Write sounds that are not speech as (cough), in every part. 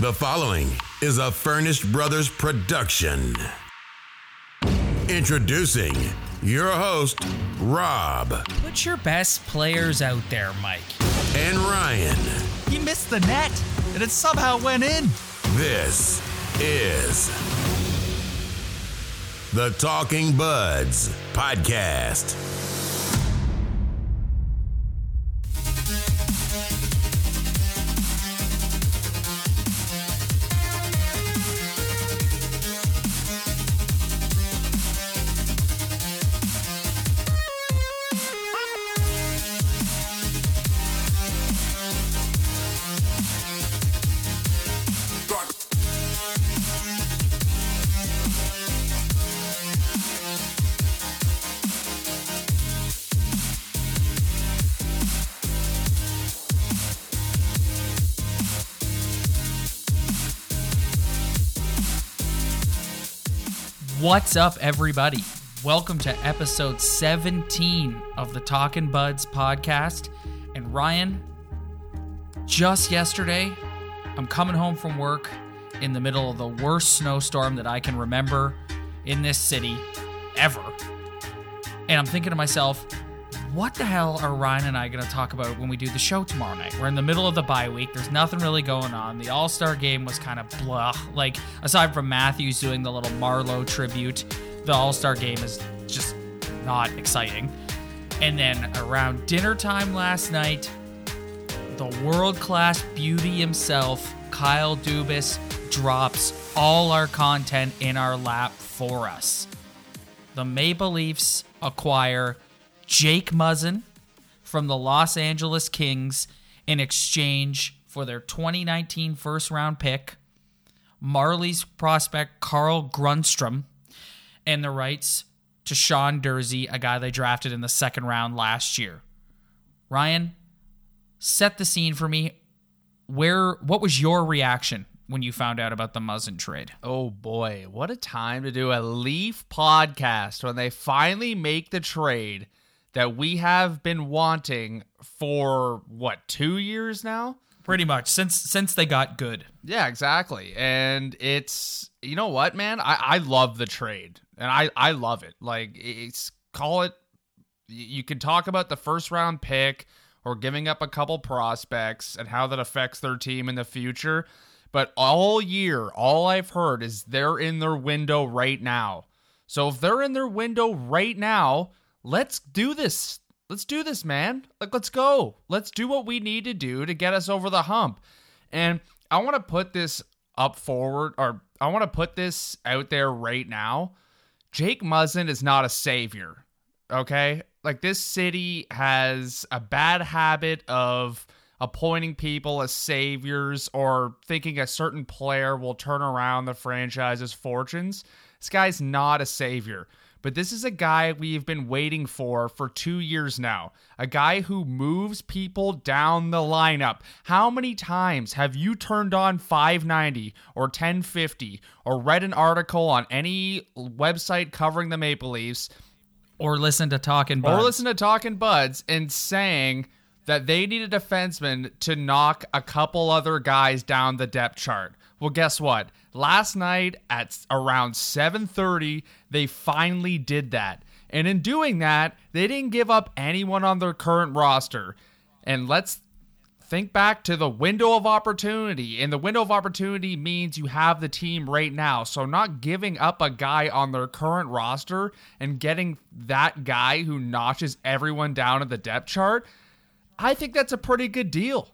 The following is a Furnished Brothers production. Introducing your host, Rob Put your best players out there, Mike. and Ryan. He missed the net, and it somehow went in. This is the Talking Buds podcast. What's up, everybody? Welcome to episode 17 of the Talking Buds podcast. And Ryan, just yesterday, I'm coming home from work in the middle of the worst snowstorm that I can remember in this city ever. And I'm thinking to myself, what the hell are Ryan and I going to talk about when we do the show tomorrow night? We're in the middle of the bye week. There's nothing really going on. The All Star game was kind of blah. Like, aside from Matthews doing the little Marleau tribute, the All Star game is just not exciting. And then around dinner time last night, the world class beauty himself, Kyle Dubas, drops all our content in our lap for us. The Maple Leafs acquire Jake Muzzin from the Los Angeles Kings in exchange for their 2019 first round pick, Marlies prospect Carl Grundstrom, and the rights to Sean Durzi, a guy they drafted in the second round last year. Ryan, set the scene for me. Where what was your reaction when you found out about the Muzzin trade? Oh boy, what a time to do a Leaf podcast when they finally make the trade that we have been wanting for what, two years now? Pretty much since since they got good. Yeah, exactly. And it's you know what, man? I, I love the trade. And I, I love it. Like it's call it you can talk about the first round pick or giving up a couple prospects and how that affects their team in the future. But all year, all I've heard is they're in their window right now. So if they're in their window right now, let's do this. Let's do this, man. Like, let's go. Let's do what we need to do to get us over the hump. And I want to put this up forward, or I want to put this out there right now. Jake Muzzin is not a savior. Okay? Like, this city has a bad habit of appointing people as saviors or thinking a certain player will turn around the franchise's fortunes. This guy's not a savior. But this is a guy we've been waiting for for two years now. A guy who moves people down the lineup. How many times have you turned on 590 or 1050 or read an article on any website covering the Maple Leafs Or listen to Talking Buds. or listen to Talking Buds and saying that they need a defenseman to knock a couple other guys down the depth chart. Well, guess what? Last night at around 7:30, they finally did that. And in doing that, they didn't give up anyone on their current roster. And let's think back to the window of opportunity. And the window of opportunity means you have the team right now. So, not giving up a guy on their current roster and getting that guy who notches everyone down at the depth chart, I think that's a pretty good deal.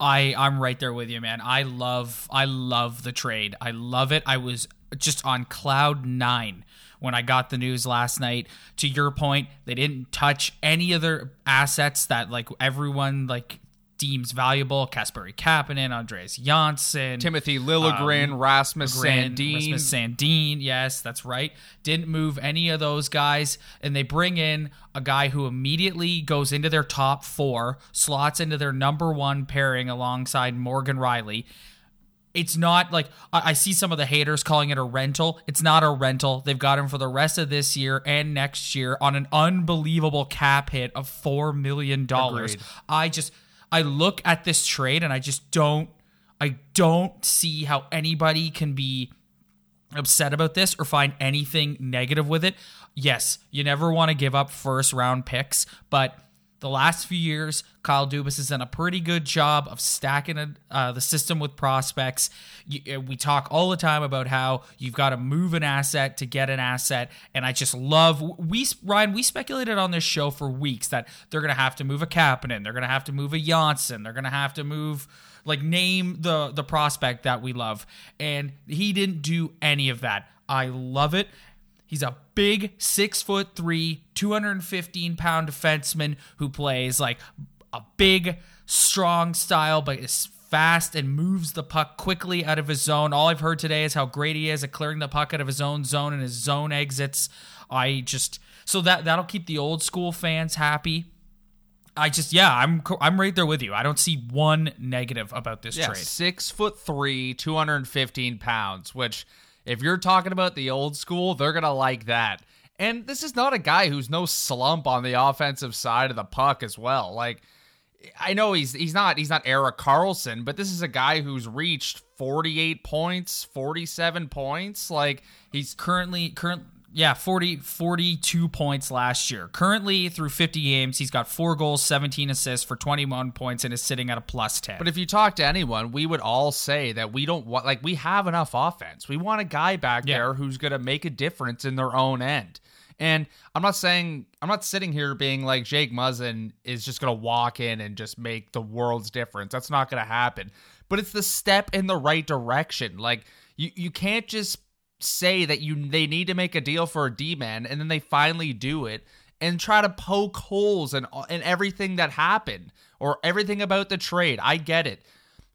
I I'm right there with you, man. I love I love the trade. I love it. I was just on cloud nine when I got the news last night. To your point, they didn't touch any other assets that like everyone like deems valuable. Kasperi Kapanen, Andreas Johnsson, Timothy Liljegren, um, Rasmus Grand- Sandin. Rasmus Sandin, yes, that's right. Didn't move any of those guys, and they bring in a guy who immediately goes into their top four, slots into their number one pairing alongside Morgan Rielly. It's not like I I see some of the haters calling it a rental. It's not a rental. They've got him for the rest of this year and next year on an unbelievable cap hit of four million dollars. Agreed. I just I look at this trade and I just don't I don't see how anybody can be upset about this or find anything negative with it. Yes, you never want to give up first round picks, but the last few years, Kyle Dubas has done a pretty good job of stacking uh, the system with prospects. You, uh, we talk all the time about how you've got to move an asset to get an asset, and I just love we Ryan. We speculated on this show for weeks that they're going to have to move a Kapanen, they're going to have to move a Johnsson, they're going to have to move like name the the prospect that we love, and he didn't do any of that. I love it. He's a big six foot three, 215 pound defenseman who plays like a big, strong style, but is fast and moves the puck quickly out of his zone. All I've heard today is how great he is at clearing the puck out of his own zone and his zone exits. I just so that that'll keep the old school fans happy. I just yeah, I'm I'm right there with you. I don't see one negative about this yeah, trade. Six foot three, 215 pounds, which if you're talking about the old school, they're going to like that. And this is not a guy who's no slump on the offensive side of the puck as well. Like I know he's he's not he's not Erik Karlsson, but this is a guy who's reached 48 points, 47 points. Like he's currently current yeah, 40, 42 points last year. Currently, through 50 games, he's got four goals, 17 assists for 21 points, and is sitting at a plus 10. But if you talk to anyone, we would all say that we don't want, like, we have enough offense. We want a guy back yeah. there who's going to make a difference in their own end. And I'm not saying, I'm not sitting here being like Jake Muzzin is just going to walk in and just make the world's difference. That's not going to happen. But it's the step in the right direction. Like, you, you can't just say that you they need to make a deal for a D-man and then they finally do it and try to poke holes in, in everything that happened or everything about the trade. I get it.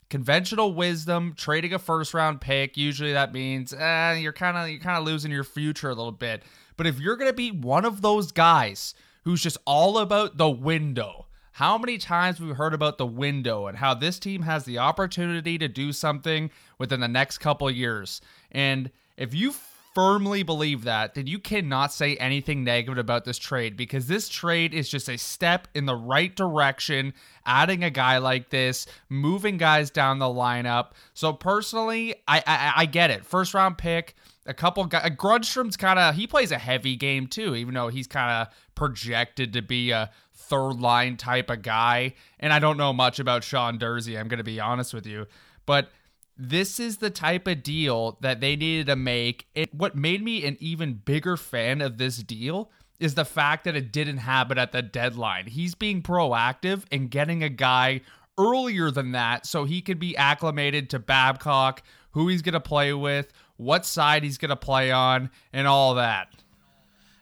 Conventional wisdom, trading a first round pick, usually that means eh, you're kind of you're kind of losing your future a little bit. But if you're going to be one of those guys who's just all about the window, how many times we've heard about the window and how this team has the opportunity to do something within the next couple years. And if you firmly believe that, then you cannot say anything negative about this trade because this trade is just a step in the right direction, adding a guy like this, moving guys down the lineup. So personally, I I, I get it. First round pick, a couple guys. Grundstrom's kind of he plays a heavy game too, even though he's kind of projected to be a third line type of guy. And I don't know much about Sean Durzi. I'm going to be honest with you, but this is the type of deal that they needed to make. It what made me an even bigger fan of this deal is the fact that it didn't happen at the deadline. He's being proactive and getting a guy earlier than that so he could be acclimated to Babcock, who he's going to play with, what side he's going to play on, and all that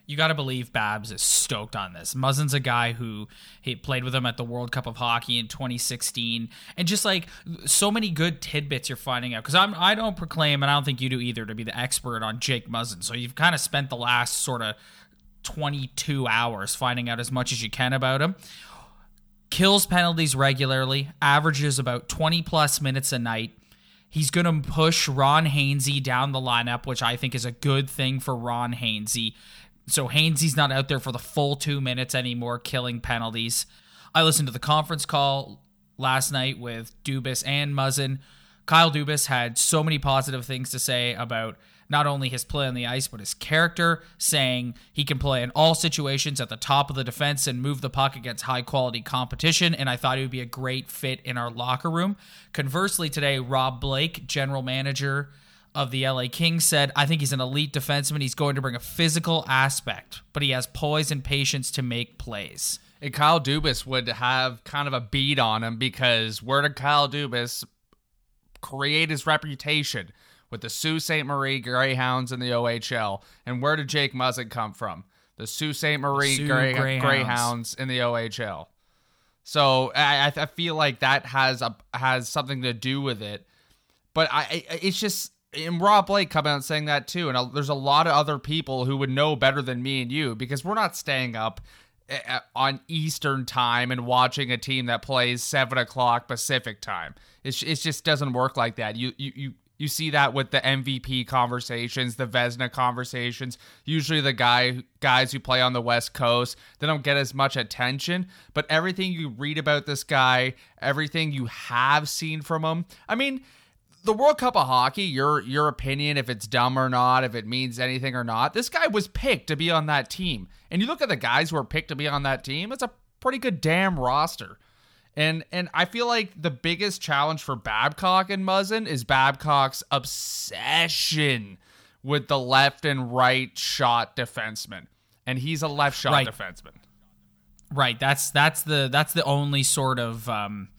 you got to believe Babs is stoked on this. Muzzin's a guy who he played with him at the World Cup of Hockey in 2016, and just like so many good tidbits you're finding out. Because I'm I don't proclaim, and I don't think you do either, to be the expert on Jake Muzzin. So you've kind of spent the last sort of 22 hours finding out as much as you can about him. Kills penalties regularly, averages about 20 plus minutes a night. He's going to push Ron Hainsey down the lineup, which I think is a good thing for Ron Hainsey. So Hainsey's not out there for the full two minutes anymore, killing penalties. I listened to the conference call last night with Dubas and Muzzin. Kyle Dubas had so many positive things to say about not only his play on the ice, but his character, saying he can play in all situations at the top of the defense and move the puck against high quality competition. And I thought he would be a great fit in our locker room. Conversely, today, Rob Blake, general manager of the LA Kings said, I think he's an elite defenseman. He's going to bring a physical aspect, but he has poise and patience to make plays. And Kyle Dubas would have kind of a beat on him because where did Kyle Dubas create his reputation? With the Sault Ste. Marie Greyhounds in the OHL. And where did Jake Muzzin come from? The Sault Ste. Marie Grey- Greyhounds. Greyhounds in the OHL. So I, I feel like that has a has something to do with it. But I, it's just and Rob Blake come out saying that too. And there's a lot of other people who would know better than me and you because we're not staying up eh, eh, on Eastern time and watching a team that plays seven o'clock Pacific time. It, it just doesn't work like that. You you you You see that with the MVP conversations, the Vezina conversations. Usually, the guy guys who play on the West Coast they don't get as much attention. But everything you read about this guy, everything you have seen from him, I mean, the World Cup of Hockey. Your your opinion, if it's dumb or not, if it means anything or not. This guy was picked to be on that team, and you look at the guys who are picked to be on that team. It's a pretty good damn roster. And and I feel like the biggest challenge for Babcock and Muzzin is Babcock's obsession with the left and right shot defenseman. And he's a left shot Right. defenseman. Right. That's that's the that's the only sort of um,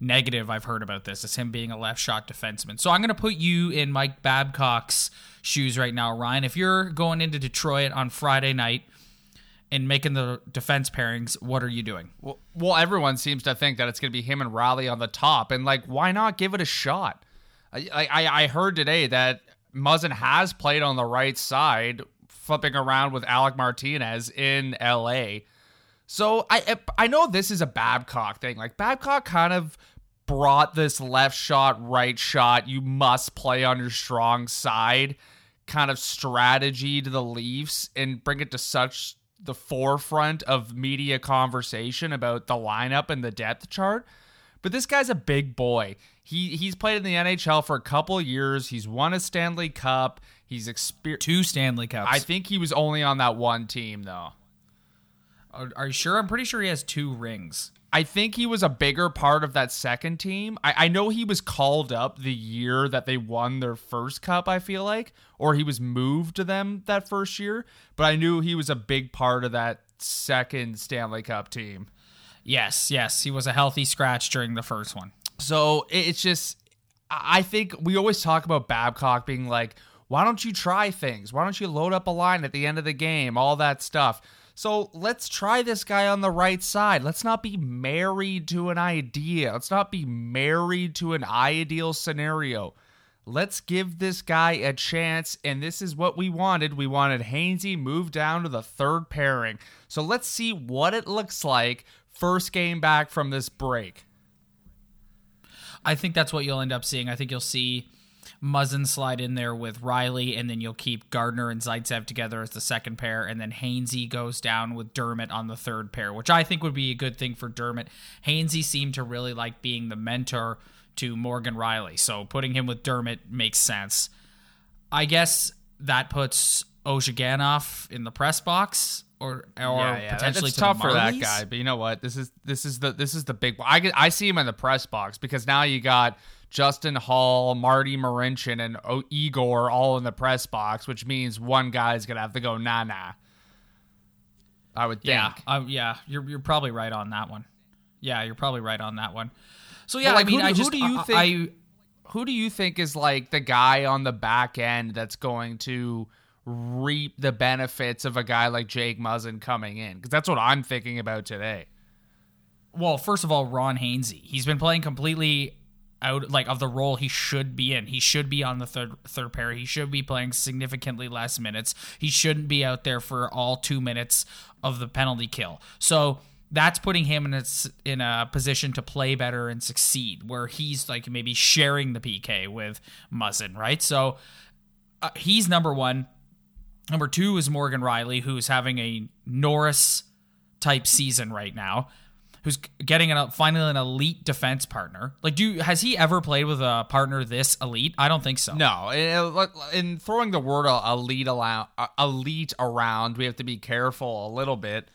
negative I've heard about this is him being a left shot defenseman. So I'm going to put you in Mike Babcock's shoes right now, Ryan. If you're going into Detroit on Friday night and making the defense pairings, what are you doing? Well, well, everyone seems to think that it's going to be him and Rielly on the top, and like, why not give it a shot? I I, I heard today that Muzzin has played on the right side, flipping around with Alec Martinez in L.A. So I I know this is a Babcock thing. Like Babcock kind of brought this left shot, right shot, you must play on your strong side kind of strategy to the Leafs and bring it to such the forefront of media conversation about the lineup and the depth chart. But this guy's a big boy. He he's played in the NHL for a couple of years. He's won a Stanley Cup. He's experienced. Two Stanley Cups. I think he was only on that one team though. Are, are you sure? I'm pretty sure he has two rings. I think he was a bigger part of that second team. I, I know he was called up the year that they won their first cup, I feel like, or he was moved to them that first year, but I knew he was a big part of that second Stanley Cup team. Yes, yes, he was a healthy scratch during the first one. So it's just, I I think we always talk about Babcock being like, why don't you try things? Why don't you load up a line at the end of the game? All that stuff. So let's try this guy on the right side. Let's not be married to an idea. Let's not be married to an ideal scenario. Let's give this guy a chance. And this is what we wanted. We wanted Hainsey moved down to the third pairing. So let's see what it looks like first game back from this break. I think that's what you'll end up seeing. I think you'll see Muzzin slide in there with Rielly, and then you'll keep Gardiner and Zaitsev together as the second pair, and then Hainsey goes down with Dermott on the third pair, which I think would be a good thing for Dermott. Hainsey seemed to really like being the mentor to Morgan Rielly, so putting him with Dermott makes sense. I guess that puts Ozhiganov in the press box, or or potentially it's to tough for that guy. But you know what? This is this is the this is the big. I I see him in the press box because now you got Justin Holl, Marty Marincin, and o- Igor all in the press box, which means one guy's gonna have to go nah nah. I would think. Yeah, uh, yeah, you're you're probably right on that one. Yeah, you're probably right on that one. So yeah, like, I mean, who, do- I who do you think? I, who do you think is like the guy on the back end that's going to reap the benefits of a guy like Jake Muzzin coming in? Because that's what I'm thinking about today. well, first of all, Ron Hainsey. He's been playing completely out like of the role he should be in. He should be on the third third pair. He should be playing significantly less minutes. He shouldn't be out there for all two minutes of the penalty kill. So that's putting him in a, in a position to play better and succeed, where he's like maybe sharing the PK with Muzzin, right? So uh, he's number one. Number two is Morgan Rielly, who's having a Norris type season right now, who's getting an, finally an elite defense partner. Like, do you, has he ever played with a partner this elite? I don't think so. No, in- in throwing the word elite around, elite around, we have to be careful a little bit.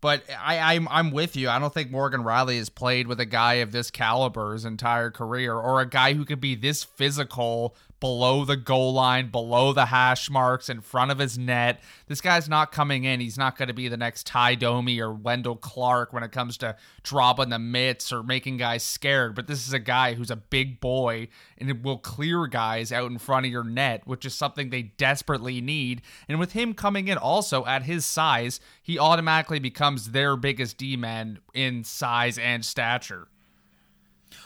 But I, I'm I'm with you. I don't think Morgan Rielly has played with a guy of this caliber his entire career, or a guy who could be this physical below the goal line, below the hash marks, in front of his net. This guy's not coming in. He's not going to be the next Ty Domi or Wendell Clark when it comes to dropping the mitts or making guys scared. But this is a guy who's a big boy and it will clear guys out in front of your net, which is something they desperately need. And with him coming in also at his size, he automatically becomes their biggest D man in size and stature.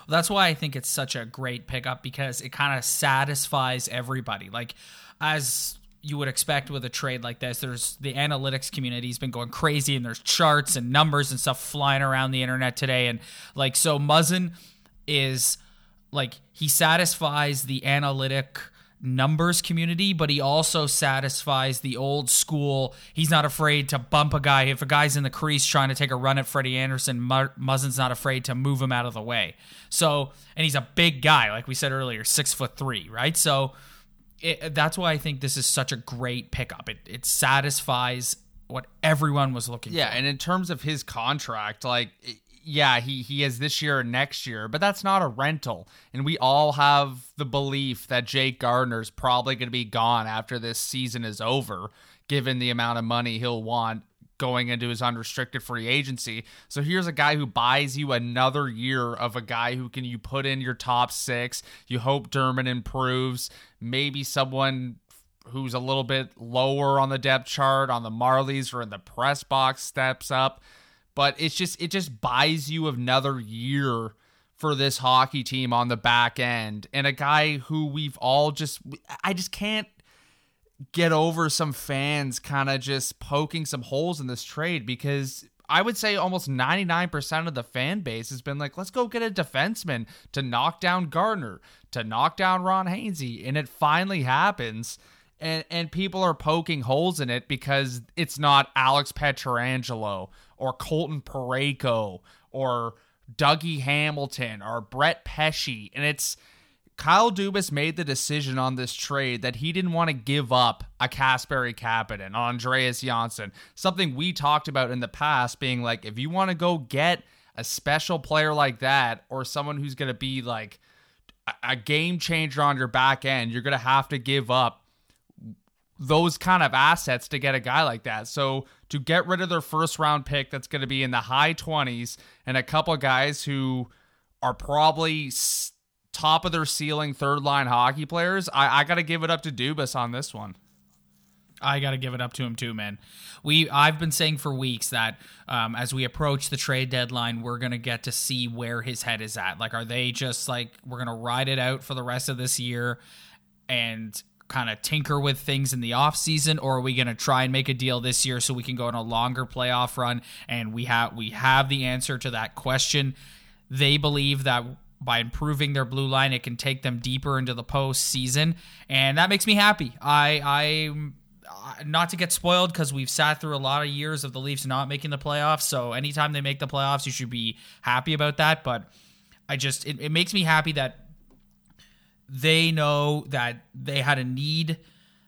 That's why I think it's such a great pickup because it kind of satisfies everybody. Like, as you would expect with a trade like this, there's the analytics community's been going crazy and there's charts and numbers and stuff flying around the internet today. And like, so Muzzin is like he satisfies the analytic numbers community, but he also satisfies the old school. He's not afraid to bump a guy. If a guy's in the crease trying to take a run at Freddie Andersen, Muzzin's not afraid to move him out of the way. So, and he's a big guy, like we said earlier, six foot three, right? So, it, that's why I think this is such a great pickup. It, it satisfies what everyone was looking yeah, for. Yeah, and in terms of his contract, like yeah, he he has this year and next year, but that's not a rental. And we all have the belief that Jake Gardiner's probably going to be gone after this season is over, given the amount of money he'll want going into his unrestricted free agency. So here's a guy who buys you another year of a guy who can you put in your top 6. You hope Dermott improves, maybe someone who's a little bit lower on the depth chart on the Marlies or in the press box steps up but it's just it just buys you another year for this hockey team on the back end and a guy who we've all just I just can't get over some fans kind of just poking some holes in this trade because I would say almost 99% of the fan base has been like, let's go get a defenseman to knock down Gardiner, to knock down Ron Hainsey. And it finally happens. And, and people are poking holes in it because it's not Alex Pietrangelo or Colton Parayko or Dougie Hamilton or Brett Pesce. And it's Kyle Dubas made the decision on this trade that he didn't want to give up a Kasperi Kapanen, Andreas Johnsson, something we talked about in the past, being like, if you want to go get a special player like that or someone who's going to be like a game changer on your back end, you're going to have to give up those kind of assets to get a guy like that. So to get rid of their first round pick that's going to be in the high 20s and a couple guys who are probably top of their ceiling third line hockey players, I, I got to give it up to Dubas on this one. I got to give it up to him too, man. We I've been saying for weeks that um, as we approach the trade deadline, we're gonna get to see where his head is at. Like, are they just like we're gonna ride it out for the rest of this year and kind of tinker with things in the offseason or are we going to try and make a deal this year so we can go on a longer playoff run and we have we have the answer to that question they believe that by improving their blue line it can take them deeper into the postseason and that makes me happy i i not to get spoiled because we've sat through a lot of years of the Leafs not making the playoffs. So anytime they make the playoffs, you should be happy about that. But I just it, it makes me happy that they know that they had a need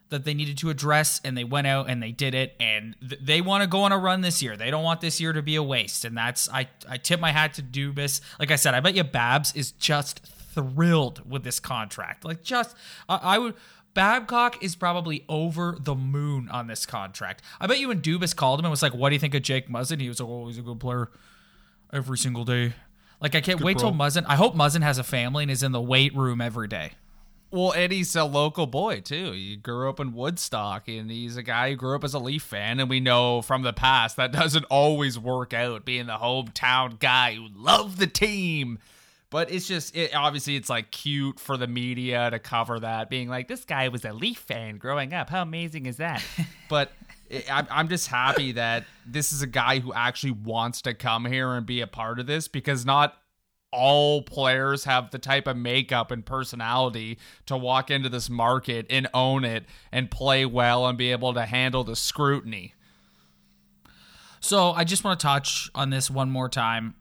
that they needed to address and they went out and they did it and th- they want to go on a run this year. They don't want this year to be a waste and that's I I tip my hat to Dubas. Like I said, I bet you Babs is just thrilled with this contract. Like just I, I would Babcock is probably over the moon on this contract. I bet you when Dubas called him and was like, "What do you think of Jake Muzzin?" He was like, "Oh, he's a good player every single day." Like I can't Good wait till Muzzin. I hope Muzzin has a family and is in the weight room every day. Well, Eddie's a local boy too. He grew up in Woodstock, and he's a guy who grew up as a Leaf fan. And we know from the past that doesn't always work out. Being the hometown guy who loved the team, but it's just it, obviously it's like cute for the media to cover that, being like this guy was a Leaf fan growing up. How amazing is that? (laughs) but I'm, just happy that this is a guy who actually wants to come here and be a part of this because not all players have the type of makeup and personality to walk into this market and own it and play well and be able to handle the scrutiny. So I just want to touch on this one more time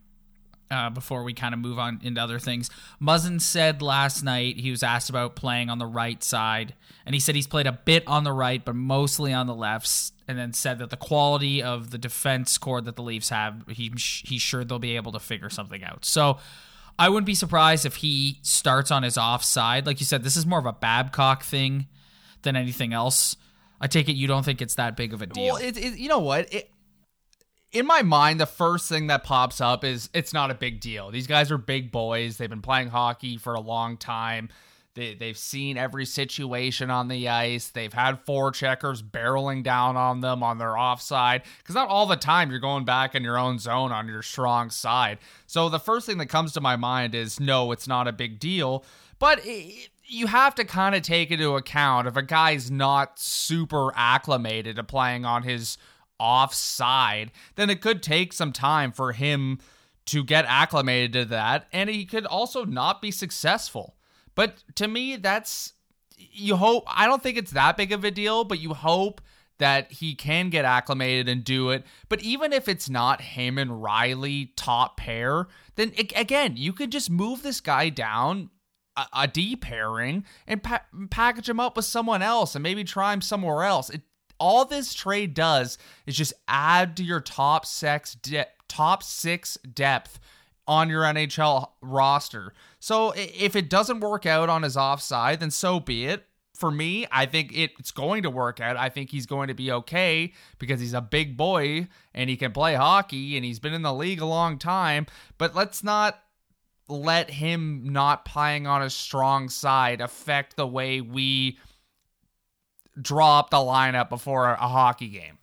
uh, before we kind of move on into other things. Muzzin said last night he was asked about playing on the right side, and he said he's played a bit on the right, but mostly on the left. And then said that the quality of the defense core that the Leafs have, he he's sure they'll be able to figure something out. So. I wouldn't be surprised if he starts on his offside. Like you said, this is more of a Babcock thing than anything else. I take it you don't think it's that big of a deal. Well, it, it, you know what? It, in my mind, the first thing that pops up is it's not a big deal. These guys are big boys. They've been playing hockey for a long time. They, they've seen every situation on the ice. They've had forecheckers barreling down on them on their offside. Because not all the time you're going back in your own zone on your strong side. So the first thing that comes to my mind is no, it's not a big deal. But it, you have to kind of take into account if a guy's not super acclimated to playing on his offside, then it could take some time for him to get acclimated to that, and he could also not be successful. But to me, that's you hope. I don't think it's that big of a deal, but you hope that he can get acclimated and do it. But even if it's not him Rielly top pair, then it, again, you could just move this guy down a, a D pairing and pa- package him up with someone else and maybe try him somewhere else. It, all this trade does is just add to your top six de- top six depth on your NHL roster. So if it doesn't work out on his offside, then so be it for me, I think it's going to work out. I think he's going to be okay because he's a big boy and he can play hockey and he's been in the league a long time. But let's not let him not playing on a strong side affect the way we draw up the lineup before a hockey game.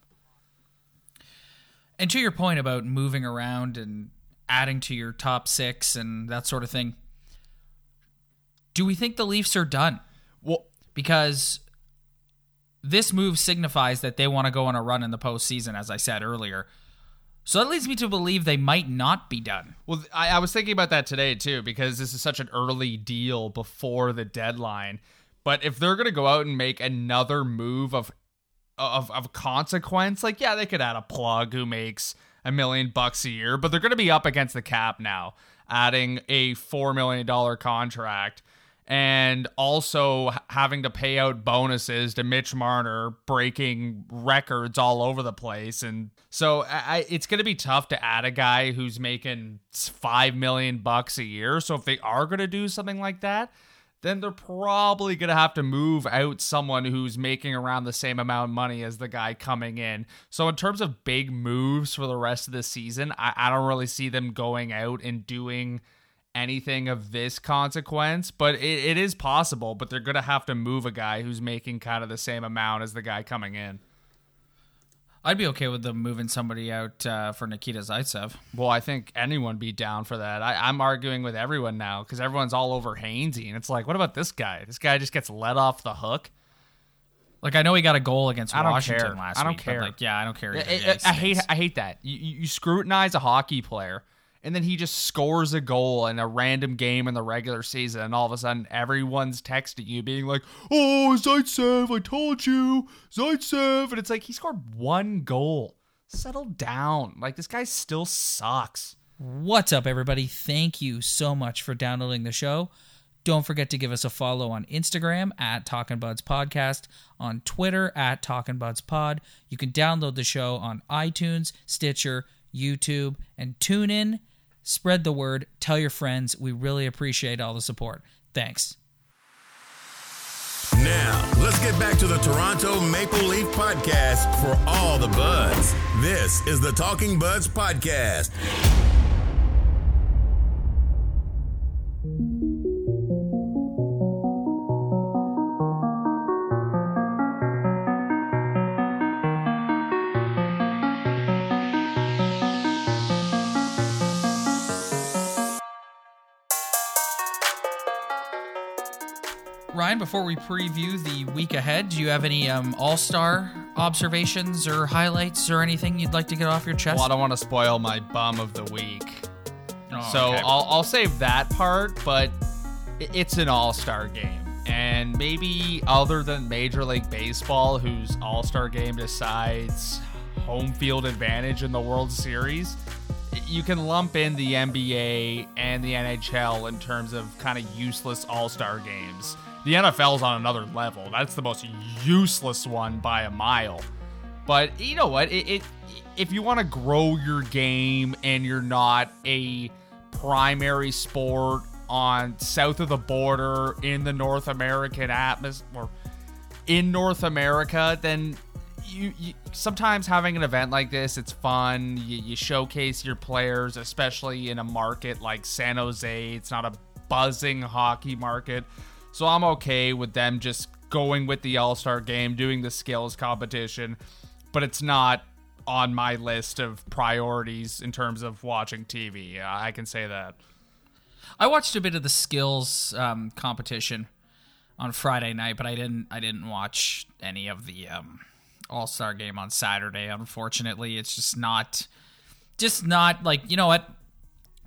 And to your point about moving around and adding to your top six and that sort of thing, do we think the Leafs are done? Well, because this move signifies that they want to go on a run in the postseason, as I said earlier. So that leads me to believe they might not be done. Well, I, I, was thinking about that today too, because this is such an early deal before the deadline. But if they're to go out and make another move of, of of consequence, like yeah, they could add a plug who makes a million bucks a year, but they're to be up against the cap now, adding a four million dollar contract and also having to pay out bonuses to Mitch Marner, breaking records all over the place. And so I, it's going to be tough to add a guy who's making five million bucks a year. So if they are going to do something like that, then they're probably going to have to move out someone who's making around the same amount of money as the guy coming in. So, in terms of big moves for the rest of the season, I, I don't really see them going out and doing anything of this consequence, but it, it is possible. But they're going to have to move a guy who's making kind of the same amount as the guy coming in. I'd be okay with them moving somebody out uh, for Nikita Zaitsev. Well, I think anyone be down for that. I, am arguing with everyone now because everyone's all over Hainsey, and it's like, what about this guy? This guy just gets let off the hook. Like I know he got a goal against I Washington care. last I don't week. care. Like, yeah, I don't care. I, either. I, I hate I hate that. You, you scrutinize a hockey player and then he just scores a goal in a random game in the regular season, and all of a sudden everyone's texting you, being like, "Oh, Zaitsev, I told you, Zaitsev," and it's like he scored one goal. Settle down. Like this guy still sucks. What's up, everybody? Thank you so much for downloading the show. Don't forget to give us a follow on Instagram at Talking Buds Podcast, on Twitter at Talking Buds Pod. You can download the show on iTunes, Stitcher, YouTube, and tune in Spread the word, tell your friends. We really appreciate all the support. Thanks. Now, let's get back to the Toronto Maple Leaf podcast for all the buds. This is the Talking Buds Podcast. Ryan, before we preview the week ahead, do you have any um, All Star observations or highlights or anything you'd like to get off your chest? Well, I don't want to spoil my bum of the week, Oh, so okay. I'll I'll save that part. But it's an All Star game, and maybe other than Major League Baseball, whose All Star game decides home field advantage in the World Series, you can lump in the NBA and the NHL in terms of kind of useless All Star games. The NFL's on another level. That's the most useless one by a mile. But you know what? It, it if you want to grow your game and you're not a primary sport on south of the border in the North American atmosphere in North America, then you, you sometimes having an event like this, it's fun. You, you showcase your players, especially in a market like San Jose. It's not a buzzing hockey market, so I'm okay with them just going with the All Star game, doing the skills competition, but it's not on my list of priorities in terms of watching TV. I can say that. I watched a bit of the skills um, competition on Friday night, but I didn't. I didn't watch any of the um, All Star game on Saturday. Unfortunately, it's just not, just not like you know what.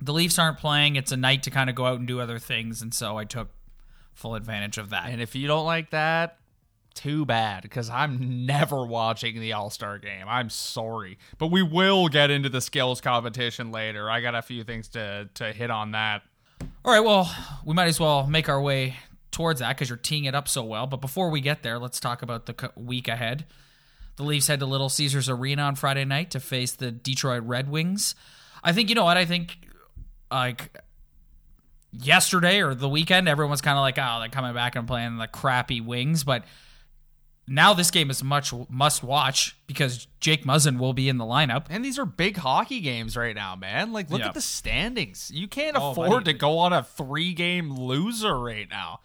the Leafs aren't playing. It's a night to kind of go out and do other things, and so I took full advantage of that. And if you don't like that, too bad because I'm never watching the All Star game. I'm sorry, but we will get into the skills competition later. I got a few things to to hit on that. All right, well, we might as well make our way towards that because you're teeing it up so well. But before we get there, let's talk about the week ahead. The Leafs head to Little Caesars Arena on Friday night to face the Detroit Red Wings. I think you know what I think. Like yesterday or the weekend, everyone's kind of like, "Oh, they're coming back and playing the crappy Wings," but now this game is much must watch because Jake Muzzin will be in the lineup. And these are big hockey games right now, man. Like, look at the standings. You can't Oh, afford buddy. to go on a three-game loser right now.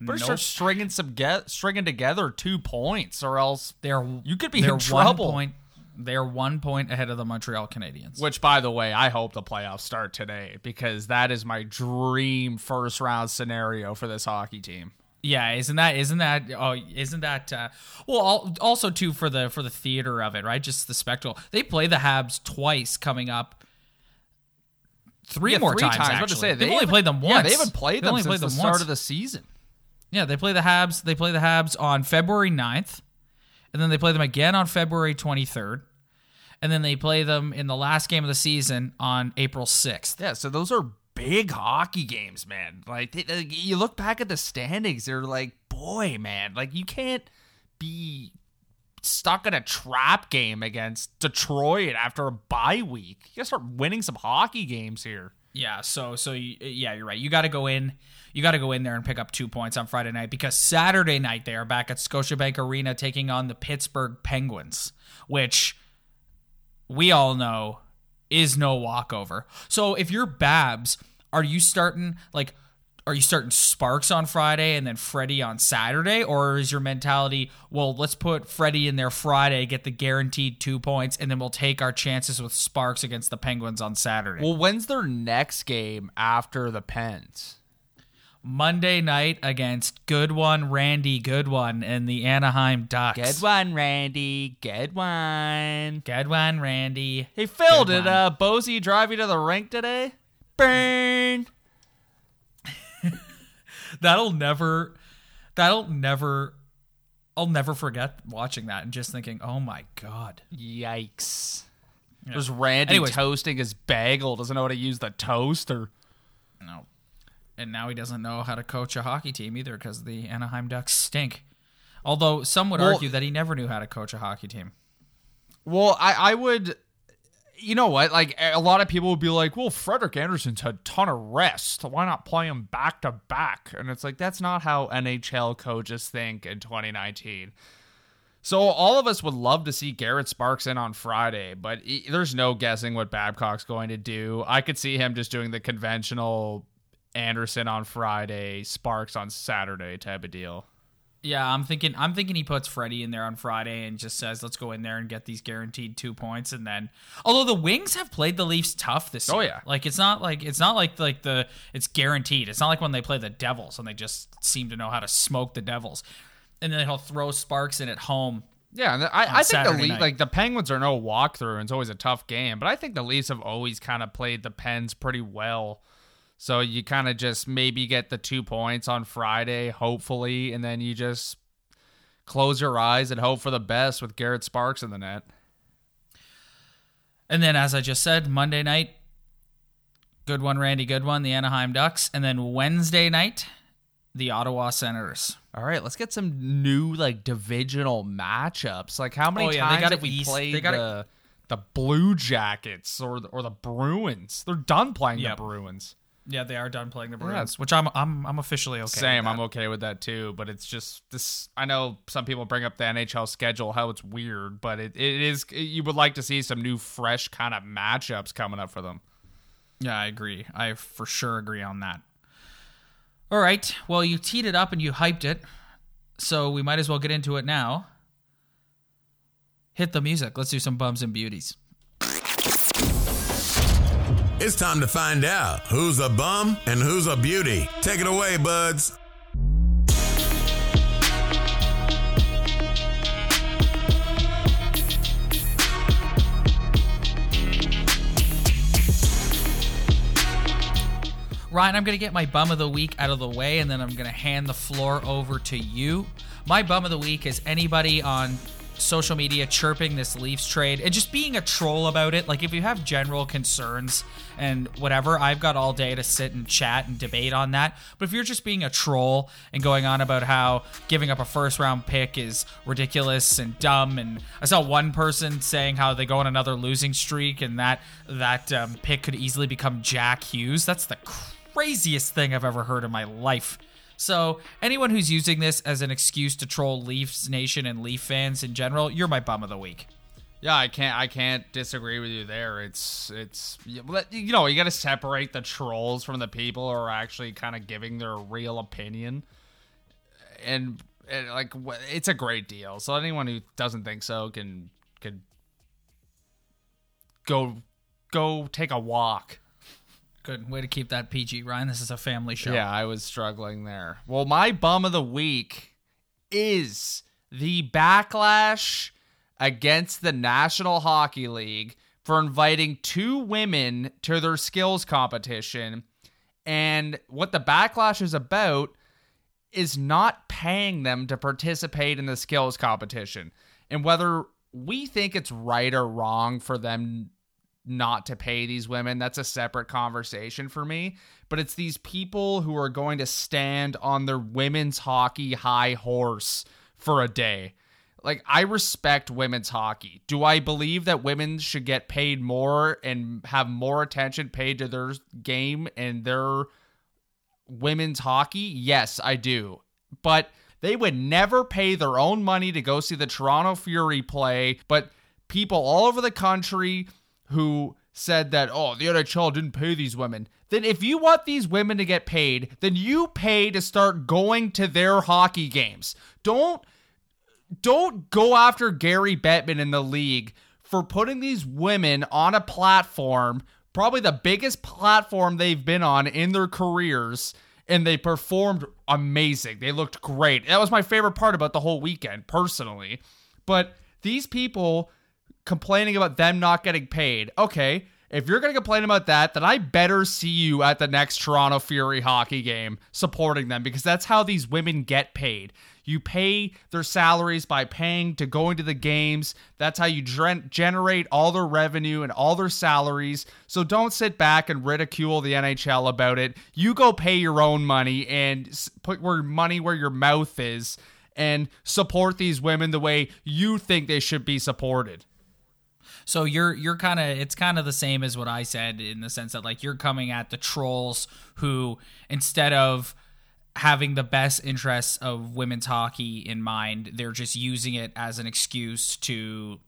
Better Nope. start stringing some get stringing together two points, or else They're You could be in trouble. One point, they're one point ahead of the Montreal Canadiens. Which, by the way, I hope the playoffs start today because that is my dream first round scenario for this hockey team. Yeah, isn't that isn't that oh isn't that uh, well also too for the for the theater of it right just the spectacle they play the Habs twice coming up three Yeah, more three times, I was actually about to say, they've they only played them once Yeah, they haven't played They've them only since played the them start once. of the season. yeah they play the Habs they play the Habs on February 9th and then they play them again on February 23rd and then they play them in the last game of the season on April 6th Yeah, so those are big hockey games, man. Like they, they- you look back at the standings, they're like, boy, man, like you can't be stuck in a trap game against Detroit after a bye week. You gotta start winning some hockey games here. Yeah, so so you, yeah, you're right. You got to go in. You got to go in there and pick up two points on Friday night because Saturday night they are back at Scotiabank Arena taking on the Pittsburgh Penguins, which we all know is no walkover. So if you're Babs, are you starting like are you starting Sparks on Friday and then Freddie on Saturday or is your mentality, well, let's put Freddie in there Friday, get the guaranteed 2 points and then we'll take our chances with Sparks against the Penguins on Saturday. Well, when's their next game after the Pens? Monday night against good one Randy Goodwin and the Anaheim Ducks. Good one, Randy. Good one. Good one, Randy. Hey Phil, Good did one. uh Bozy drive you to the rink today? Burn. That'll never. That'll never. I'll never forget watching that and just thinking, "Oh my god." Yikes. There's Randy Anyways. toasting his bagel. Doesn't know how to use the toaster. No. And now he doesn't know how to coach a hockey team either because the Anaheim Ducks stink. Although some would Well- argue that he never knew how to coach a hockey team. Well, I, I would. You know what? Like a lot of people would be like, "Well, Frederik Andersen's had a ton of rest. Why not play him back to back?" And it's like that's not how NHL coaches think in 2019. So all of us would love to see Garrett Sparks in on Friday, but e- there's no guessing what Babcock's going to do. I could see him just doing the conventional Andersen on Friday, Sparks on Saturday type of deal. Yeah, I'm thinking. I'm thinking he puts Freddie in there on Friday and just says, "Let's go in there and get these guaranteed two points." And then, although the Wings have played the Leafs tough this Oh, year, yeah. like it's not like it's not like like the it's guaranteed. It's not like when they play the Devils and they just seem to know how to smoke the Devils. And then he'll throw Sparks in at home. Yeah, and I, I think the Le- night. like the Penguins are no walkthrough, and it's always a tough game. But I think the Leafs have always kind of played the Pens pretty well. So you kind of just maybe get the two points on Friday, hopefully, and then you just close your eyes and hope for the best with Garrett Sparks in the net. And then, as I just said, Monday night, good one, Randy, good one, the Anaheim Ducks, and then Wednesday night, the Ottawa Senators. All right, let's get some new like divisional matchups. Like how many Oh, yeah, times got have we east- played they got it- the the Blue Jackets or the, or the Bruins? They're done playing Yep. the Bruins. Yeah, they are done playing the Bruins, it's- which I'm I'm I'm officially okay. Same, I'm okay with that too. But it's just this. I know some people bring up the NHL schedule, how it's weird, but it, it is. You would like to see some new, fresh kind of matchups coming up for them. Yeah, I agree. I for sure agree on that. All right. Well, you teed it up and you hyped it, so we might as well get into it now. Hit the music. Let's do some bums and beauties. It's time to find out who's a bum and who's a beauty. Take it away, buds. Ryan, I'm going to get my bum of the week out of the way and then I'm going to hand the floor over to you. My bum of the week is anybody on social media chirping this Leafs trade and just being a troll about it. Like, if you have general concerns and whatever, I've got all day to sit and chat and debate on that. But if you're just being a troll and going on about how giving up a first round pick is ridiculous and dumb, and I saw one person saying how they go on another losing streak and that that um, pick could easily become Jack Hughes. That's the craziest thing I've ever heard in my life. So, anyone who's using this as an excuse to troll Leafs Nation and Leaf fans in general, you're my bum of the week. Yeah, I can't. I can't disagree with you there. It's it's you know you got to separate the trolls from the people who are actually kind of giving their real opinion, and, and like it's a great deal. So anyone who doesn't think so can can go go take a walk. Good way to keep that PG, Ryan. This is a family show. Yeah, I was struggling there. Well, my bum of the week is the backlash against the National Hockey League for inviting two women to their skills competition. And what the backlash is about is not paying them to participate in the skills competition. And whether we think it's right or wrong for them not to pay these women. That's a separate conversation for me. But it's these people who are going to stand on their women's hockey high horse for a day. Like, I respect women's hockey. Do I believe that women should get paid more and have more attention paid to their game and their women's hockey? Yes, I do. But they would never pay their own money to go see the Toronto Fury play. But people all over the country who said that, oh, the NHL didn't pay these women. Then if you want these women to get paid, then you pay to start going to their hockey games. Don't don't go after Gary Bettman in the league for putting these women on a platform, probably the biggest platform they've been on in their careers, and they performed amazing. They looked great. That was my favorite part about the whole weekend, personally. But these people complaining about them not getting paid. Okay, if you're going to complain about that, then I better see you at the next Toronto Fury hockey game supporting them because that's how these women get paid. You pay their salaries by paying to going to the games. That's how you generate all their revenue and all their salaries. So don't sit back and ridicule the NHL about it. You go pay your own money and put your money where your mouth is and support these women the way you think they should be supported. So you're you're kind of it's kind of the same as what I said in the sense that like you're coming at the trolls who instead of having the best interests of women's hockey in mind, they're just using it as an excuse to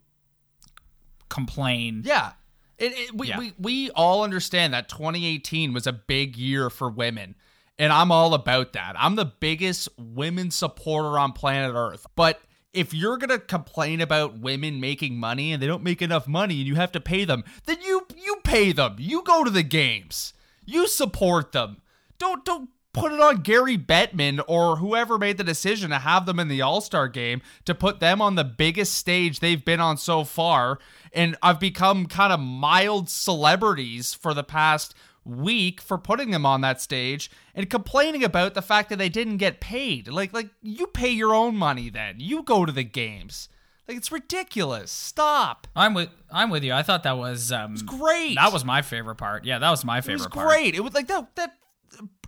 complain. Yeah. It, it, we, yeah. we, we all understand that 2018 was a big year for women. And I'm all about that. I'm the biggest women supporter on planet Earth. But if you're gonna complain about women making money and they don't make enough money and you have to pay them, then you you pay them. You go to the games. You support them. Don't don't put it on Gary Bettman or whoever made the decision to have them in the All-Star game to put them on the biggest stage they've been on so far. And I've become kind of mild celebrities for the past week for putting them on that stage and complaining about the fact that they didn't get paid. Like like you pay your own money then. You go to the games. Like it's ridiculous. Stop. I'm with I'm with you. I thought that was um was great. That was my favorite part. Yeah, that was my favorite it was part. Great. It was like that that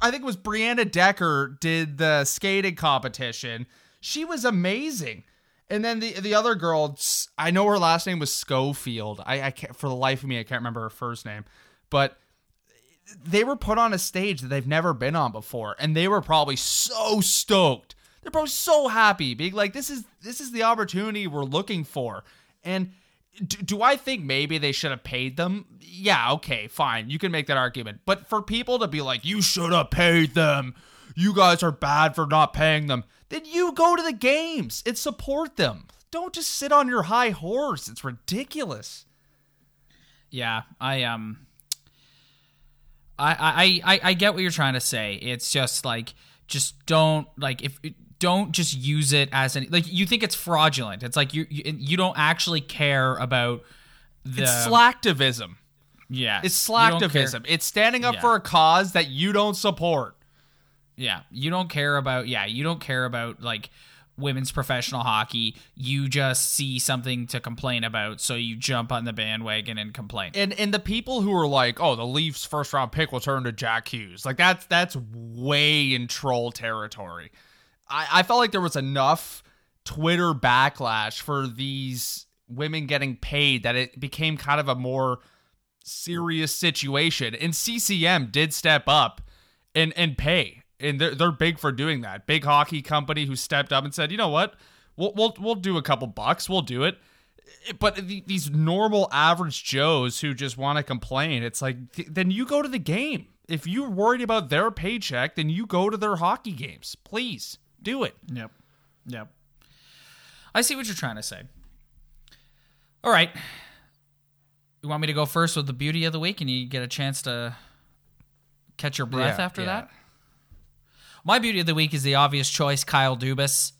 I think it was Brianna Decker did the skating competition. She was amazing. And then the the other girl, I know her last name was Schofield. I, I can't for the life of me I can't remember her first name, but they were put on a stage that they've never been on before, and they were probably so stoked. They're probably so happy, being like, "This is this is the opportunity we're looking for." And do, do I think maybe they should have paid them? Yeah, okay, fine, you can make that argument. But for people to be like, "You should have paid them," you guys are bad for not paying them. Then you go to the games and support them. Don't just sit on your high horse. It's ridiculous. Yeah, I um I, I, I, I get what you're trying to say. It's just like, just don't like if don't just use it as an like you think it's fraudulent. It's like you you, you don't actually care about the it's slacktivism. Yeah, It's slacktivism. It's standing up Yeah. for a cause that you don't support. Yeah, you don't care about. Yeah, you don't care about like women's professional hockey. You just see something to complain about, so you jump on the bandwagon and complain. And and the people who are like, oh, the Leafs first round pick will turn to Jack Hughes, like that's that's way in troll territory. I, I felt like there was enough Twitter backlash for these women getting paid that it became kind of a more serious situation. And CCM did step up and and pay. And they're they're big for doing that. Big hockey company who stepped up and said, you know what, we'll we'll we'll do a couple bucks, we'll do it. Eh, but the- these normal average Joes who just want to complain, it's like th- then you go to the game. If you're worried about their paycheck, then you go to their hockey games. Please do it. Yep. Yep. I see what you're trying to say. All right. You want me to go first with the beauty of the week and you get a chance to catch your breath Yeah, after yeah. that? My beauty of the week is the obvious choice Kyle Dubas.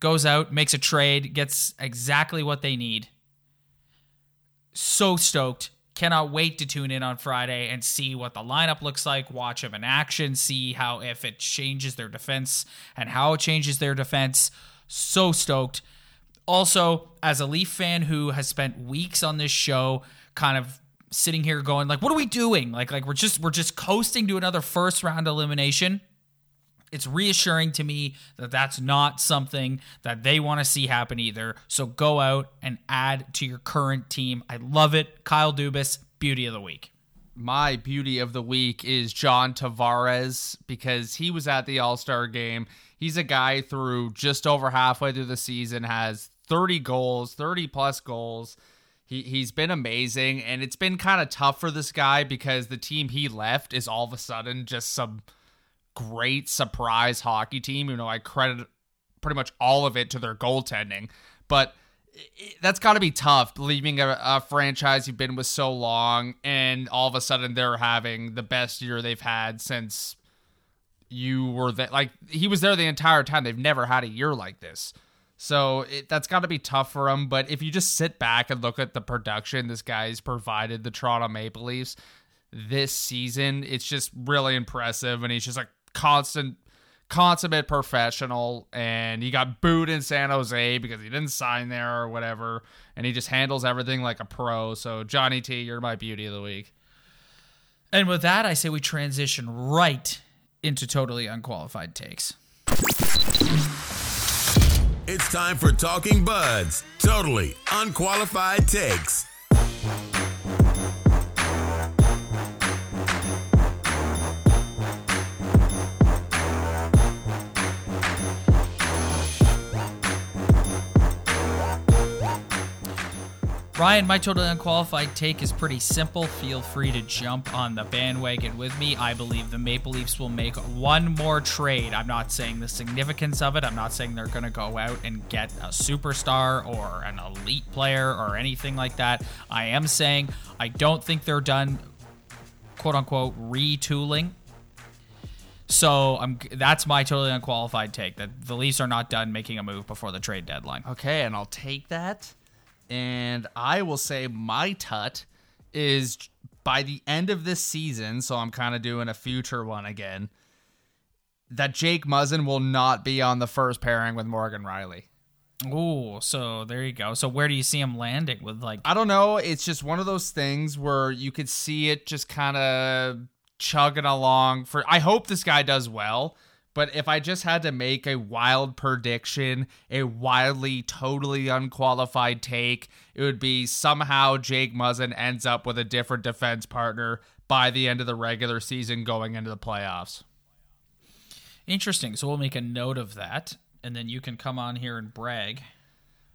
Goes out, makes a trade, gets exactly what they need. So stoked. Cannot wait to tune in on Friday and see what the lineup looks like, watch them in action, see how if it changes their defense and how it changes their defense. So stoked. Also, as a Leaf fan who has spent weeks on this show, kind of sitting here going like, "What are we doing?" Like, like we're just we're just coasting to another first round elimination it's reassuring to me that that's not something that they want to see happen either. So go out and add to your current team. I love it. Kyle Dubas, beauty of the week. my beauty of the week is John Tavares because he was at the All Star game. He's a guy through just over halfway through the season, has 30 goals, 30 plus goals. He, he's been amazing, and it's been kind of tough for this guy because the team he left is all of a sudden just some great surprise hockey team. You know, I credit pretty much all of it to their goaltending, but it- that's got to be tough leaving a, a franchise you've been with so long and all of a sudden they're having the best year they've had since you were there like he was there the entire time they've never had a year like this so it, that's got to be tough for him but if you just sit back and look at the production this guy's provided the toronto maple leafs this season it's just really impressive and he's just a constant consummate professional and he got booed in San Jose because he didn't sign there or whatever and he just handles everything like a pro. So Johnny T, you're my beauty of the week. And with that, I say we transition right into totally unqualified takes. It's time for Talking Buds. Totally unqualified takes. Ryan, my totally unqualified take is pretty simple. Feel free to jump on the bandwagon with me. I believe the Maple Leafs will make one more trade. I'm not saying the significance of it. I'm not saying they're going to go out and get a superstar or an elite player or anything like that. I am saying I don't think they're done, quote unquote, retooling. So I'm that's my totally unqualified take that the Leafs are not done making a move before the trade deadline. Okay, and I'll take that. And I will say my tut is by the end of this season, so I'm kind of doing a future one again, that Jake Muzzin will not be on the first pairing with Morgan Rielly. Oh, so there you go. So where do you see him landing with like I don't know. It's just one of those things where you could see it just kind of chugging along. For I hope this guy does well, but if I just had to make a wild prediction, a wildly, totally unqualified take, it would be somehow Jake Muzzin ends up with a different defense partner by the end of the regular season, going into the playoffs. interesting? So we'll make a note of that, and then you can come on here and brag.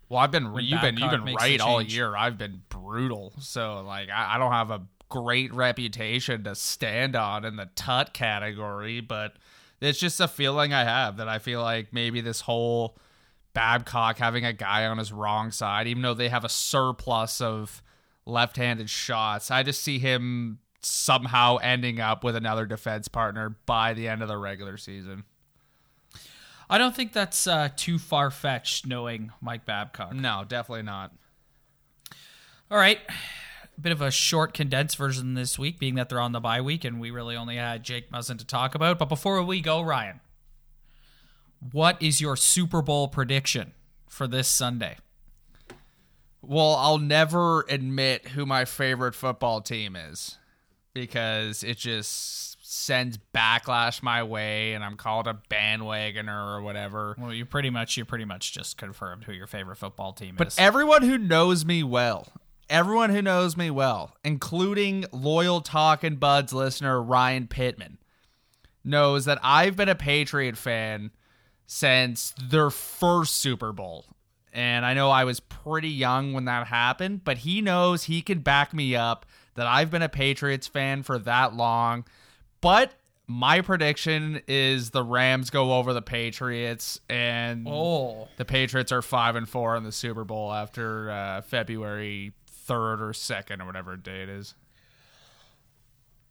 Well, I've been you've been you've been right all year. I've been brutal, so like I, I don't have a great reputation to stand on in the tut category, but it's just a feeling I have that I feel like maybe this whole Babcock having a guy on his wrong side, even though they have a surplus of left-handed shots, I just see him somehow ending up with another defense partner by the end of the regular season. I don't think that's uh, too far fetched, knowing Mike Babcock. No, definitely not. All right, bit of a short, condensed version this week, being that they're on the bye week and we really only had Jake Muzzin to talk about. But before we go, Ryan, what is your Super Bowl prediction for this Sunday? Well, I'll never admit who my favorite football team is because it just sends backlash my way and I'm called a bandwagoner or whatever. Well, you pretty much you pretty much just confirmed who your favorite football team But is. But everyone who knows me well, everyone who knows me well, including loyal Talking Buds listener Ryan Pittman, knows that I've been a Patriot fan since their first Super Bowl. And I know I was pretty young when that happened, but he knows he can back me up that I've been a Patriots fan for that long. But my prediction is the Rams go over the Patriots and oh, the Patriots are five and four in the Super Bowl after uh, February third or second or whatever day it is.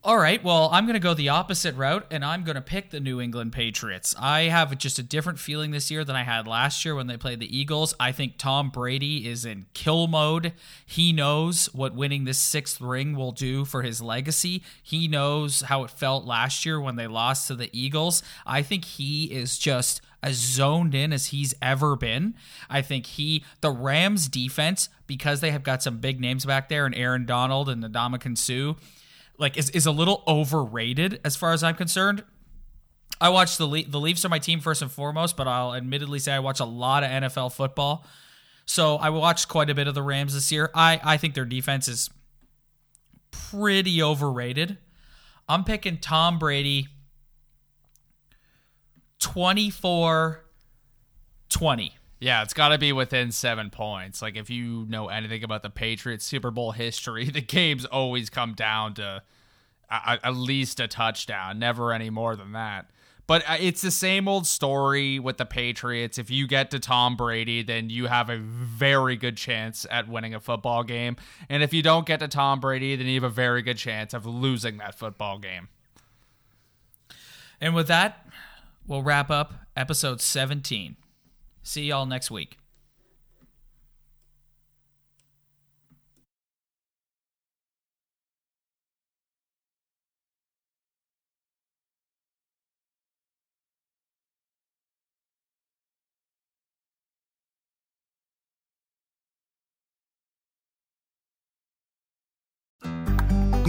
All right, well, I'm going to go the opposite route and I'm going to pick the New England Patriots. I have just a different feeling this year than I had last year when they played the Eagles. I think Tom Brady is in kill mode. He knows what winning this sixth ring will do for his legacy. He knows how it felt last year when they lost to the Eagles. I think he is just as zoned in as he's ever been. I think he, the Rams defense, because they have got some big names back there and Aaron Donald and the Ndamukong Suh, like is, is a little overrated as far as I'm concerned. I watch the Le- the Leafs are my team first and foremost, but I'll admittedly say I watch a lot of NFL football. So I watched quite a bit of the Rams this year. I I think their defense is pretty overrated. I'm picking Tom Brady 24 20. Yeah, it's got to be within seven points. Like if you know anything about the Patriots Super Bowl history, (laughs) the games always come down to a- at least a touchdown, never any more than that. But uh, it's the same old story with the Patriots. If you get to Tom Brady, then you have a very good chance at winning a football game. And if you don't get to Tom Brady, then you have a very good chance of losing that football game. And with that, we'll wrap up episode 17. See y'all next week.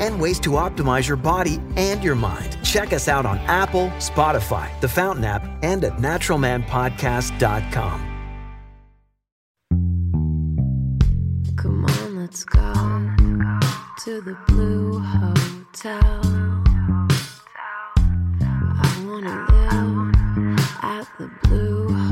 and ways to optimize your body and your mind. Check us out on Apple, Spotify, the Fountain app, and at naturalmanpodcast.com. Come on, let's go to the Blue Hotel. I wanna live at the Blue Hotel.